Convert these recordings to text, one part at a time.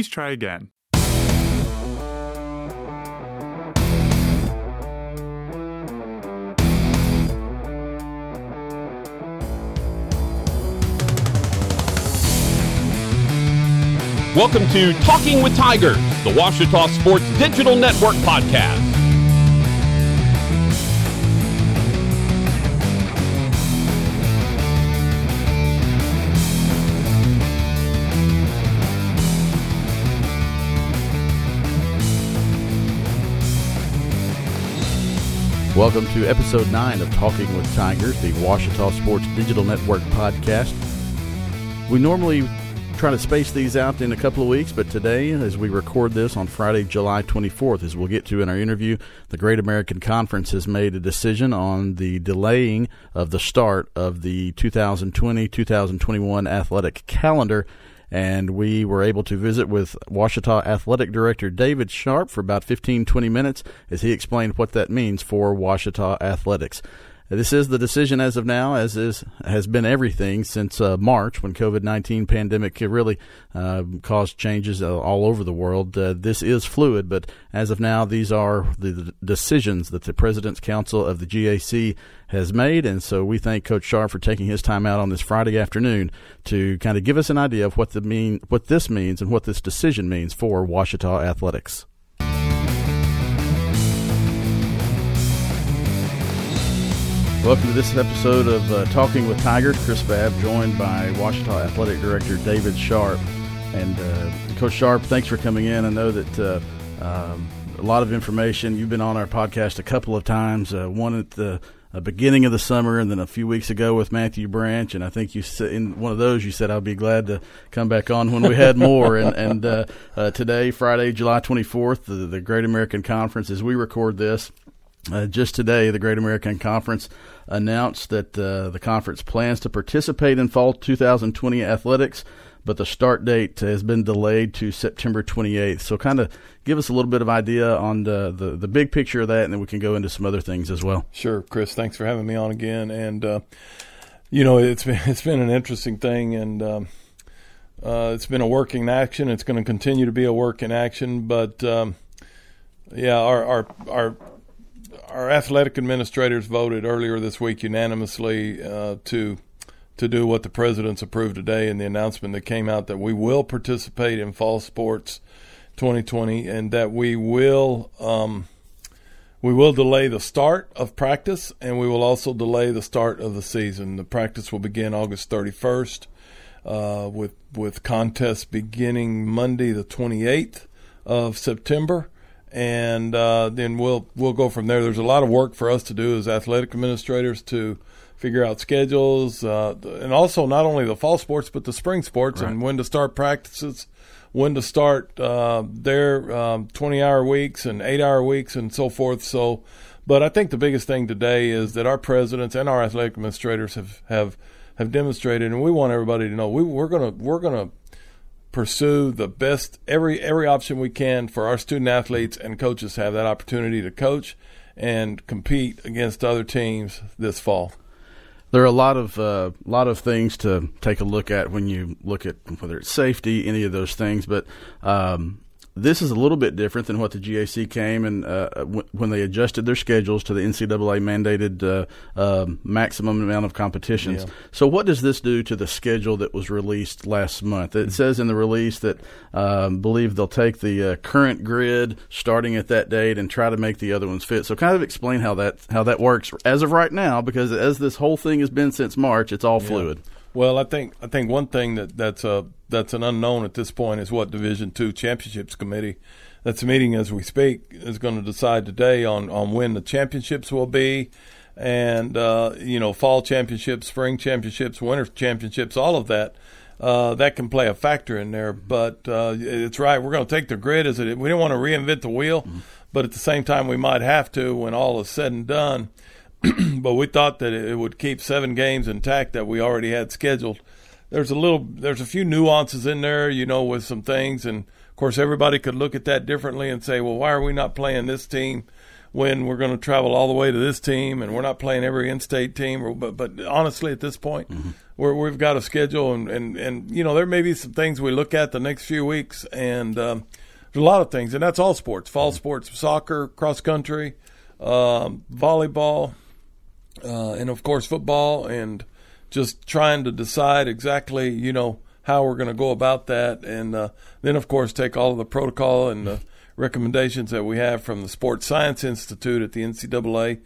please try again. Welcome to Talking with Tigers, the Ouachita Sports Digital Network podcast. Welcome to episode 9 of Talking with Tigers, the Ouachita Sports Digital Network podcast. We normally try to space these out in a couple of weeks, but today, as we record this on Friday, July 24th, as we'll get to in our interview, the Great American Conference has made a decision on the delaying of the start of the 2020 2021 athletic calendar and we were able to visit with Ouachita Athletic Director David Sharp for about 15 20 minutes as he explained what that means for Ouachita athletics. This is the decision as of now, as is has been everything since uh, March when COVID nineteen pandemic really uh, caused changes uh, all over the world. Uh, this is fluid, but as of now, these are the, decisions that the President's Council of the GAC has made, and so we thank Coach Sharp for taking his time out on this Friday afternoon to kind of give us an idea of what the mean what this means and what this decision means for Ouachita athletics. Welcome to this episode of uh, Talking with Tiger. Chris Babb, joined by Ouachita Athletic Director David Sharp. And uh, Coach Sharp, thanks for coming in. I know that uh, um, a lot of information. You've been on our podcast a couple of times. Uh, one at the uh, beginning of the summer, and then a few weeks ago with Matthew Branch. And I think you said in one of those you said I'll be glad to come back on when we had more. and and uh, today, Friday, July 24th, the, the Great American Conference, as we record this. Uh, just today, the Great American Conference announced that uh, the conference plans to participate in fall 2020 athletics, but the start date has been delayed to September 28th. So, kind of give us a little bit of idea on the, the, the big picture of that, and then we can go into some other things as well. Sure, Chris. Thanks for having me on again. And uh, you know, it's been it's been an interesting thing, and um, uh, it's been a work in action. It's going to continue to be a work in action, but um, yeah, our our our our athletic administrators voted earlier this week unanimously uh, to to do what the president's approved today in the announcement that came out that we will participate in fall sports 2020 and that we will um, we will delay the start of practice and we will also delay the start of the season. The practice will begin August 31st uh, with with contests beginning Monday the 28th of September and uh, then we'll we'll go from there. There's a lot of work for us to do as athletic administrators to figure out schedules, uh, and also not only the fall sports but the spring sports right. and when to start practices, when to start uh, their um, 20 hour weeks and eight hour weeks and so forth. So, but I think the biggest thing today is that our presidents and our athletic administrators have have have demonstrated, and we want everybody to know we, we're gonna we're gonna pursue the best every every option we can for our student athletes and coaches have that opportunity to coach and compete against other teams this fall. There are a lot of uh, lot of things to take a look at when you look at whether it's safety, any of those things. But um, this is a little bit different than what the GAC came and uh, w- when they adjusted their schedules to the NCAA mandated uh, uh, maximum amount of competitions. Yeah. So, what does this do to the schedule that was released last month? It mm-hmm. says in the release that um, believe they'll take the uh, current grid starting at that date and try to make the other ones fit. So, kind of explain how that how that works as of right now, because as this whole thing has been since March, it's all yeah. fluid. Well, I think I think one thing that that's a that's an unknown at this point is what Division Two Championships Committee, that's meeting as we speak, is going to decide today on on when the championships will be, and uh, you know fall championships, spring championships, winter championships, all of that. Uh, that can play a factor in there, but uh, it's right. We're going to take the grid as it. We don't want to reinvent the wheel, mm-hmm. but at the same time, we might have to when all is said and done. but we thought that it would keep seven games intact that we already had scheduled. There's a little there's a few nuances in there, you know, with some things, and of course everybody could look at that differently and say, well, why are we not playing this team when we're going to travel all the way to this team and we're not playing every in-state team? But but honestly, at this point, mm-hmm. we're, we've got a schedule, and, and, and you know there may be some things we look at the next few weeks, and um, there's a lot of things, and that's all sports: fall sports, soccer, cross country, um, volleyball, uh, and of course football, and just trying to decide exactly, you know, how we're going to go about that, and uh, then of course take all of the protocol and the recommendations that we have from the Sports Science Institute at the NCAA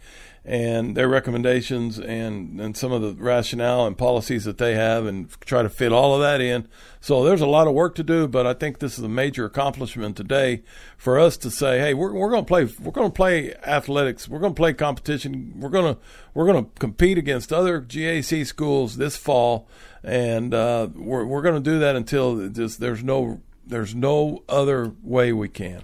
and their recommendations and, and some of the rationale and policies that they have and try to fit all of that in. So there's a lot of work to do, but I think this is a major accomplishment today for us to say, hey, we're, we're going to play we're going to play athletics, we're going to play competition, we're going to we're going to compete against other GAC schools this fall, and uh, we're we're going to do that until just there's no there's no other way we can.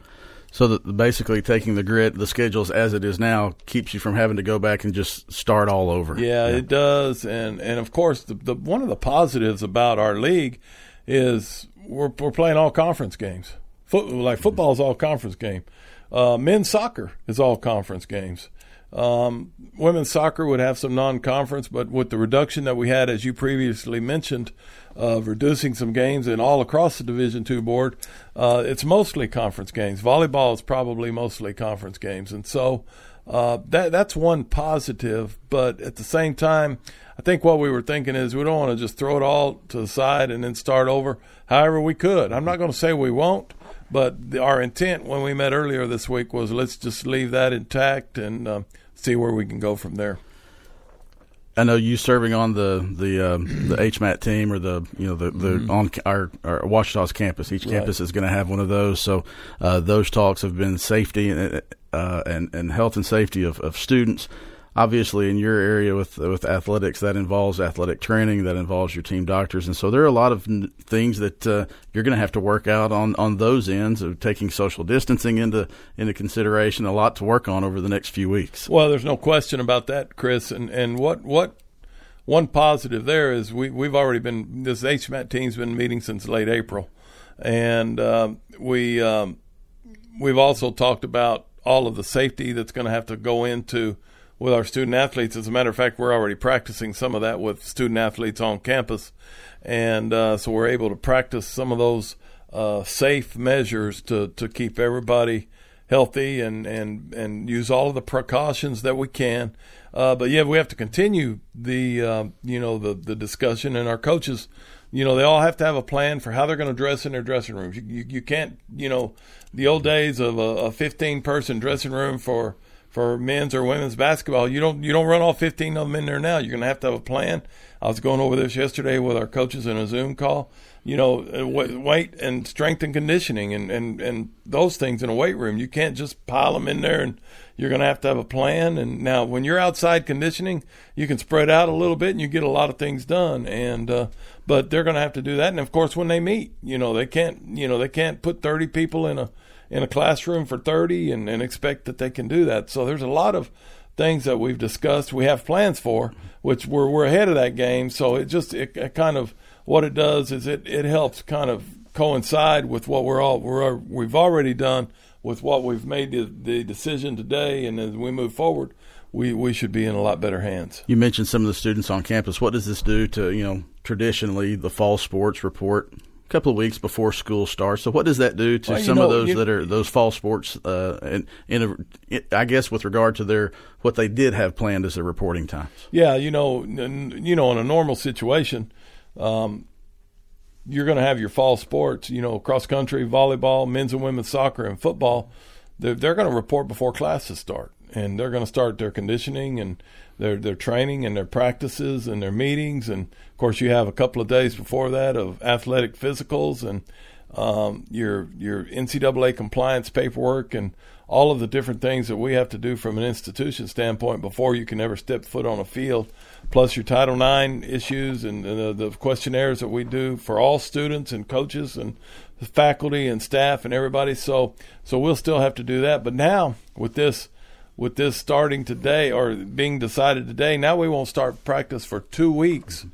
So that basically taking the grid, the schedules as it is now, keeps you from having to go back and just start all over. Yeah, yeah. it does, and and of course, the, the one of the positives about our league is we're we're playing all conference games. Foot, like football is all conference game. Uh, men's soccer is all conference games. Um, women's soccer would have some non-conference, but with the reduction that we had, as you previously mentioned, of reducing some games and all across the Division two board, uh, it's mostly conference games. Volleyball is probably mostly conference games, and so uh, that that's one positive. But at the same time, I think what we were thinking is we don't want to just throw it all to the side and then start over. However, we could. I'm not going to say we won't. But the, our intent when we met earlier this week was let's just leave that intact and uh, see where we can go from there. I know you serving on the the um, the HMAT team or the you know the, the mm-hmm. on our, our Ouachita's campus. Each right. campus is going to have one of those. So uh, those talks have been safety and uh, and, and health and safety of, of students obviously in your area with with athletics that involves athletic training that involves your team doctors. And so there are a lot of n- things that uh, you're going to have to work out on on those ends of taking social distancing into into consideration. A lot to work on over the next few weeks. Well there's no question about that Chris. And and what what one positive there is we we've already been this HMAT team's been meeting since late April. And uh, we um, we've also talked about all of the safety that's going to have to go into with our student athletes. As a matter of fact, we're already practicing some of that with student athletes on campus, and uh, so we're able to practice some of those uh, safe measures to to keep everybody healthy and and and use all of the precautions that we can. Uh, but yeah, we have to continue the uh, you know the the discussion, and our coaches, you know, they all have to have a plan for how they're going to dress in their dressing rooms. You, you, you can't you know the old days of a, a 15 person dressing room for for men's or women's basketball. You don't you don't run all 15 of them in there now. You're going to have to have a plan. I was going over this yesterday with our coaches in a Zoom call. You know, uh, weight and strength and conditioning and, and, and those things in a weight room. You can't just pile them in there and you're going to have to have a plan. And now, when you're outside conditioning, you can spread out a little bit and you get a lot of things done. And uh, but they're going to have to do that. And of course, when they meet, you know, they can't you know they can't put 30 people in a in a classroom for 30 and, and expect that they can do that. So there's a lot of things that we've discussed, we have plans for, which we're, we're ahead of that game. So it just, it, it kind of, what it does is it, it helps kind of coincide with what we're all, we're, we've already done with what we've made the, the decision today. And as we move forward, we, we should be in a lot better hands. You mentioned some of the students on campus. What does this do to, you know, traditionally the fall sports report couple of weeks before school starts. So what does that do to well, some know, of those you, that are those fall sports? Uh, and in a, I guess with regard to their what they did have planned as their reporting times. Yeah, you know, you know, in a normal situation, um, you're going to have your fall sports. You know, cross country, volleyball, men's and women's soccer, and football. They're, they're going to report before classes start, and they're going to start their conditioning and their their training and their practices and their meetings, and of course you have a couple of days before that of athletic physicals and um, your your NCAA compliance paperwork and all of the different things that we have to do from an institution standpoint before you can ever step foot on a field, plus your Title IX issues and, the, the questionnaires that we do for all students and coaches and faculty and staff and everybody. So so we'll still have to do that. But now with this with this starting today or being decided today, now we won't start practice for two weeks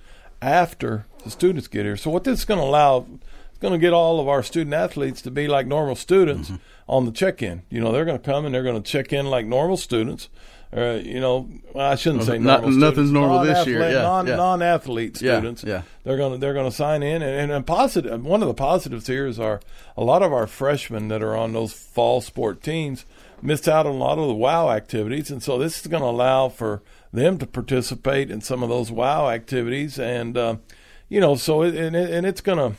after the students get here. So what this is going to allow, it's going to get all of our student athletes to be like normal students mm-hmm. on the check-in. You know, they're going to come and they're going to check in like normal students. uh, you know, I shouldn't say Not- normal nothing's students, normal this year, yeah, non, yeah. non-athlete Yeah, students. yeah. They're gonna they're gonna sign in, and, and, and positive. One of the positives here is our a lot of our freshmen that are on those fall sport teams missed out on a lot of the WOW activities, and so this is going to allow for them to participate in some of those WOW activities, and uh, you know, so it, and, it, and it's gonna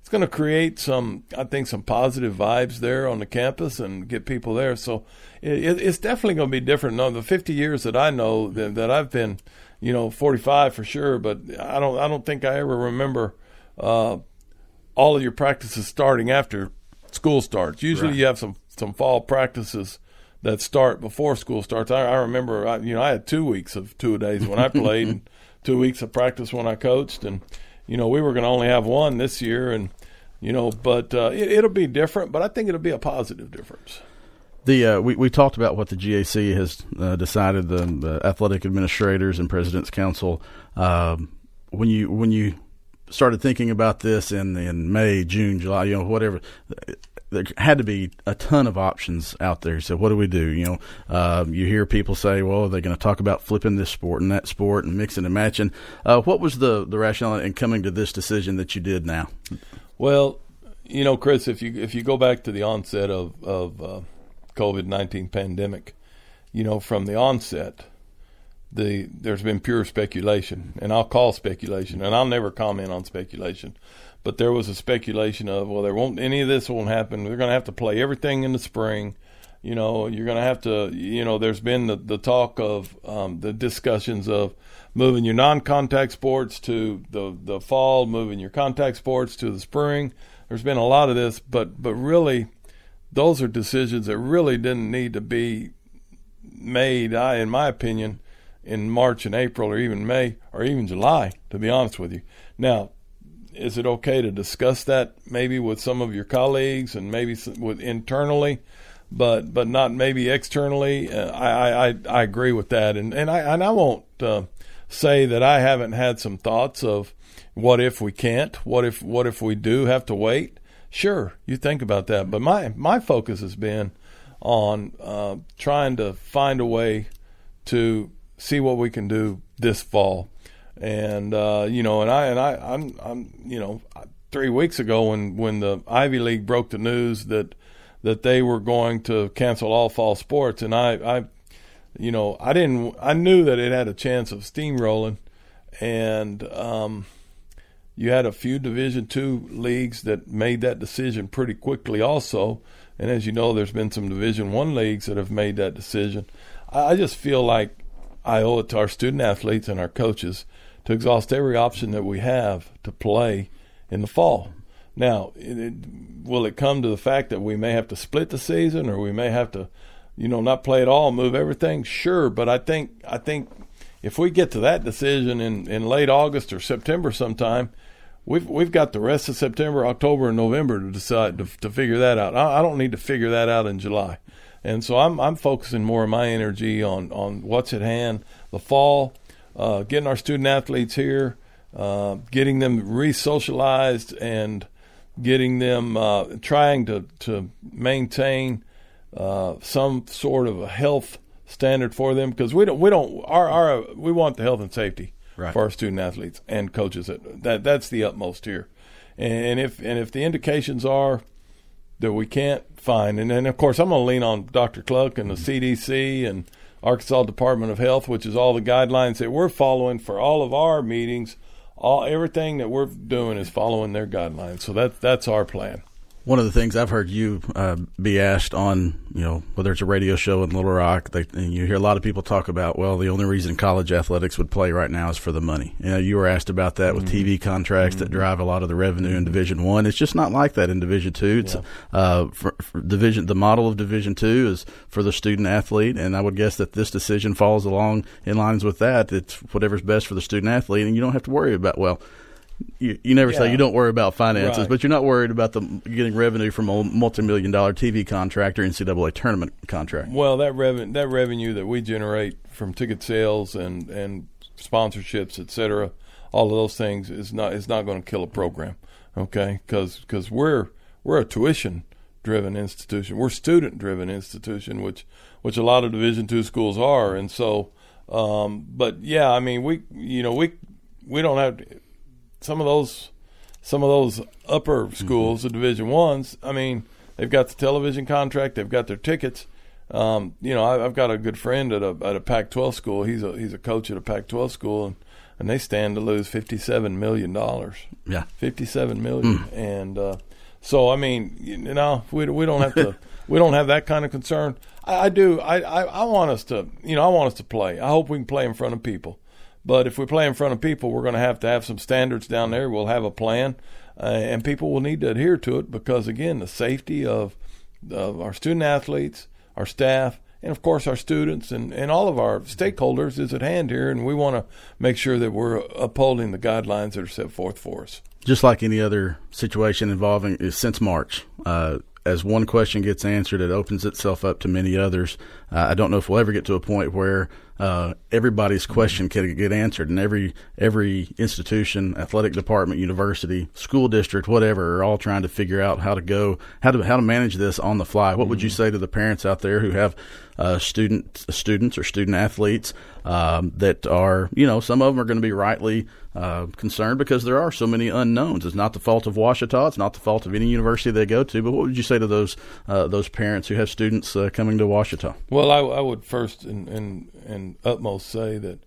it's going to create some, I think, some positive vibes there on the campus and get people there. So it, it- it's definitely going to be different. No, the 50 years that I know that, that I've been, you know, 45 for sure, but I don't, I don't think I ever remember uh, all of your practices starting after school starts. Usually, Right. you have some some fall practices that start before school starts. I, I remember, I, you know, I had two weeks of two days when I played, and two weeks of practice when I coached, and you know, we were going to only have one this year, and you know, but uh, it, it'll be different. But I think it'll be a positive difference. The uh, we we talked about what the GAC has uh, decided. The, the athletic administrators and presidents council. Um, when you when you started thinking about this in in May, June, July, you know, whatever, there had to be a ton of options out there. So what do we do? You know, um, you hear people say, "Well, are they going to talk about flipping this sport and that sport and mixing and matching?" Uh, what was the the rationale in coming to this decision that you did now? Well, you know, Chris, if you if you go back to the onset of of uh, COVID nineteen pandemic, you know, from the onset, the there's been pure speculation, and I'll call speculation, and I'll never comment on speculation, but there was a speculation of well, there won't any of this won't happen. We're going to have to play everything in the spring. You know, you're going to have to. You know, there's been the the talk of um, the discussions of moving your non-contact sports to the the fall, moving your contact sports to the spring. There's been a lot of this, but but really, those are decisions that really didn't need to be made. I, in my opinion, in March and April, or even May, or even July. To be honest with you, now. Is it okay to discuss that maybe with some of your colleagues and maybe with internally, but but not maybe externally? Uh, I, I I agree with that, and and I and I won't uh, say that I haven't had some thoughts of what if we can't, what if what if we do have to wait. Sure, you think about that, but my my focus has been on uh, trying to find a way to see what we can do this fall. And uh, you know, and I and I I'm I'm you know, three weeks ago when when the Ivy League broke the news that that they were going to cancel all fall sports, and I I you know I didn't I knew that it had a chance of steamrolling, and um, you had a few Division two leagues that made that decision pretty quickly also, and as you know, there's been some Division one leagues that have made that decision. I, I just feel like I owe it to our student athletes and our coaches to exhaust every option that we have to play in the fall. Now, it, it, will it come to the fact that we may have to split the season, or we may have to, you know, not play at all, move everything? Sure, but I think I think if we get to that decision in, in late August or September sometime, we've we've got the rest of September, October, and November to decide to, to figure that out. I, I don't need to figure that out in July, and so I'm I'm focusing more of my energy on on what's at hand, the fall, uh, getting our student athletes here, uh, getting them re-socialized, and getting them uh, trying to to maintain uh, some sort of a health standard for them because we don't we don't our our we want the health and safety Right. for our student athletes and coaches. That, that that's the utmost here, and if and if the indications are that we can't find, and then of course I'm going to lean on Dr. Cluck and the CDC and Arkansas Department of Health, which is all the guidelines that we're following for all of our meetings. All everything that we're doing is following their guidelines, so that that's our plan. One of the things I've heard you uh, be asked on, you know, whether it's a radio show in Little Rock, they, and you hear a lot of people talk about, well, the only reason college athletics would play right now is for the money. You know, you were asked about that with TV contracts that drive a lot of the revenue in Division One. It's just not like that in Division Two. It's uh, for, for Division. The model of Division Two is for the student athlete, and I would guess that this decision falls along in lines with that. It's whatever's best for the student athlete, and you don't have to worry about well you, you never say you don't worry about finances, Right. but you're not worried about the getting revenue from a multi-million dollar TV contract or NCAA tournament contract. Well, that revenue that revenue that we generate from ticket sales and and sponsorships, et cetera, all of those things is not is not going to kill a program, okay? Because we're we're a tuition driven institution. We're student driven institution, which which a lot of Division two schools are, and so. Um, but yeah, I mean, we you know we we don't have some of those some of those upper mm-hmm. schools, mm-hmm. the Division ones. I mean, they've got the television contract, they've got their tickets. Um, you know, I, have got a good friend at a at a Pac-12 school. He's a he's a coach at a Pac-12 school, and, and they stand to lose fifty-seven million dollars. Yeah, fifty-seven million, mm. and uh, so I mean, you know, we we don't have to we don't have that kind of concern. I, I do. I, I I want us to you know I want us to play. I hope we can play in front of people. But if we play in front of people, we're going to have to have some standards down there. We'll have a plan, uh, and people will need to adhere to it because, again, the safety of, of our student athletes, our staff, and of course our students and, and all of our stakeholders is at hand here, and we want to make sure that we're upholding the guidelines that are set forth for us. Just like any other situation involving since March, uh, as one question gets answered, it opens itself up to many others. Uh, I don't know if we'll ever get to a point where uh, everybody's question can get answered, and every every institution, athletic department, university, school district, whatever, are all trying to figure out how to go how to how to manage this on the fly. What mm-hmm. would you mm-hmm. say to the parents out there who have uh, student students or student athletes um, that are you know some of them are going to be rightly uh, concerned because there are so many unknowns. It's not the fault of Ouachita. It's not the fault of any university they go to. But what would you say to those uh, those parents who have students uh, coming to Ouachita? Well, I, I would first and, and and utmost say that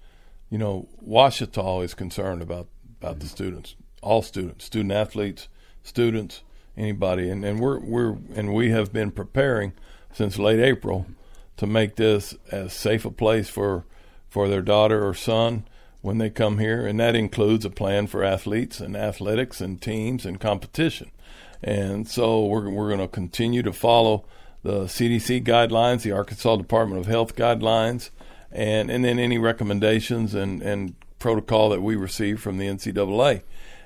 you know Ouachita is concerned about about the mm-hmm. students, all students, student athletes, students, anybody, and and we're we're and we have been preparing since late April mm-hmm. to make this as safe a place for for their daughter or son when they come here, and that includes a plan for athletes and athletics and teams and competition. And so we're we're going to continue to follow the CDC guidelines, the Arkansas Department of Health guidelines, and and then any recommendations and and protocol that we receive from the NCAA.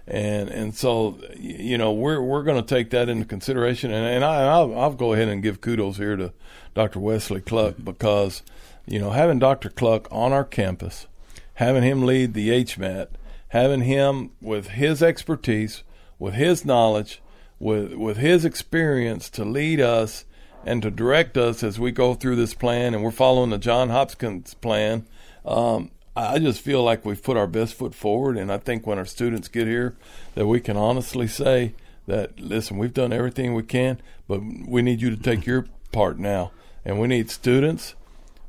And and so you know we're we're going to take that into consideration, and and I I'll, I'll go ahead and give kudos here to Dr. Wesley Cluck because you know having Dr. Cluck on our campus, having him lead the HMAT, having him with his expertise, with his knowledge, with with his experience to lead us and to direct us as we go through this plan, and we're following the John Hopkins plan. Um, I just feel like we've put our best foot forward, and I think when our students get here, that we can honestly say that listen, we've done everything we can, but we need you to take your part now, and we need students,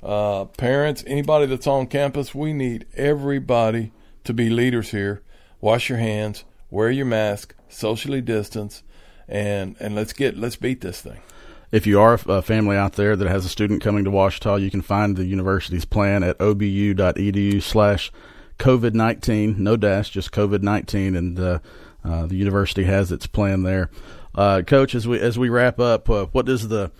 uh, parents, anybody that's on campus. We need everybody to be leaders here. Wash your hands, wear your mask, socially distance, and and let's get let's beat this thing if you are a family out there that has a student coming to Ouachita, you can find the university's plan at obu.edu slash COVID-19, no dash, just COVID-19, and uh, uh, the university has its plan there. Uh, Coach, as we as we wrap up, uh, what does the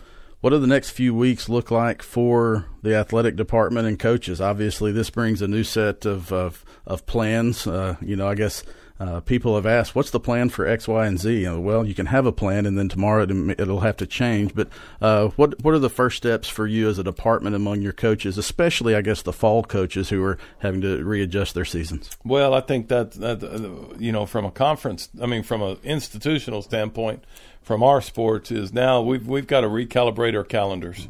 what do the next few weeks look like for the athletic department and coaches? Obviously, this brings a new set of of, of plans. Uh, you know, I guess uh, people have asked, "What's the plan for X, Y, and Z?" Well, you can have a plan, and then tomorrow it'll have to change. But uh, what what are the first steps for you as a department among your coaches, especially, I guess, the fall coaches who are having to readjust their seasons? Well, I think that that uh, you know, from a conference, I mean, from an institutional standpoint, from our sports, is now we've we've got to recalibrate our calendars,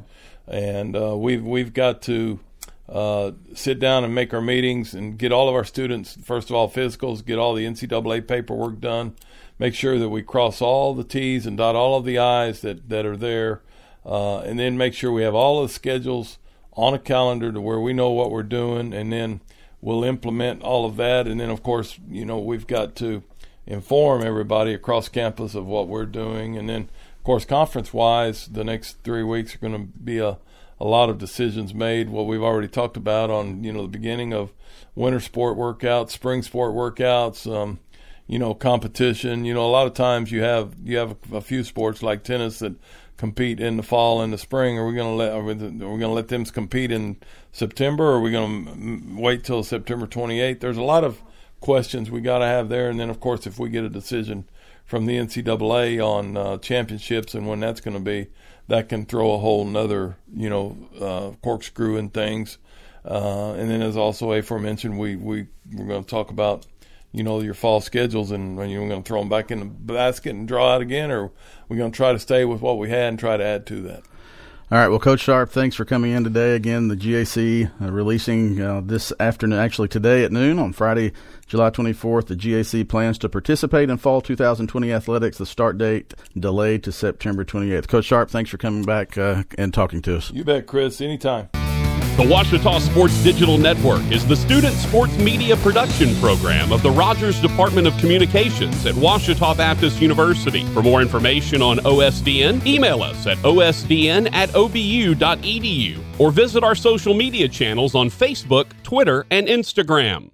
and uh, we've we've got to uh, sit down and make our meetings and get all of our students, first of all, physicals, get all the NCAA paperwork done, make sure that we cross all the T's and dot all of the I's that, that are there, uh, and then make sure we have all the schedules on a calendar to where we know what we're doing, and then we'll implement all of that. And then, of course, you know, we've got to inform everybody across campus of what we're doing. And then, of course, conference wise, the next three weeks are going to be a a lot of decisions made. What we've already talked about on you know the beginning of winter sport workouts, spring sport workouts, um, you know competition. You know a lot of times you have you have a, few sports like tennis that compete in the fall and the spring. Are we going to let are we, going to let them compete in September? Or are we going to wait till September 28th? There's a lot of questions we got to have there, and then of course if we get a decision from the NCAA on uh, championships and when that's going to be that can throw a whole nother, you know, uh, corkscrew and things. Uh, and then, as also aforementioned, we we we're going to talk about, you know your fall schedules, and when you're going to throw them back in the basket and draw out again, or we're going to try to stay with what we had and try to add to that. All right. Well, Coach Sharp, thanks for coming in today. Again, the GAC uh, releasing uh, this afternoon, actually today at noon on Friday, July 24th. The GAC plans to participate in fall 2020 athletics. The start date delayed to September 28th. Coach Sharp, thanks for coming back uh, and talking to us. You bet, Chris. Anytime. The Ouachita Sports Digital Network is the student sports media production program of the Rogers Department of Communications at Ouachita Baptist University. For more information on OSDN, email us at osdn at obu.edu or visit our social media channels on Facebook, Twitter, and Instagram.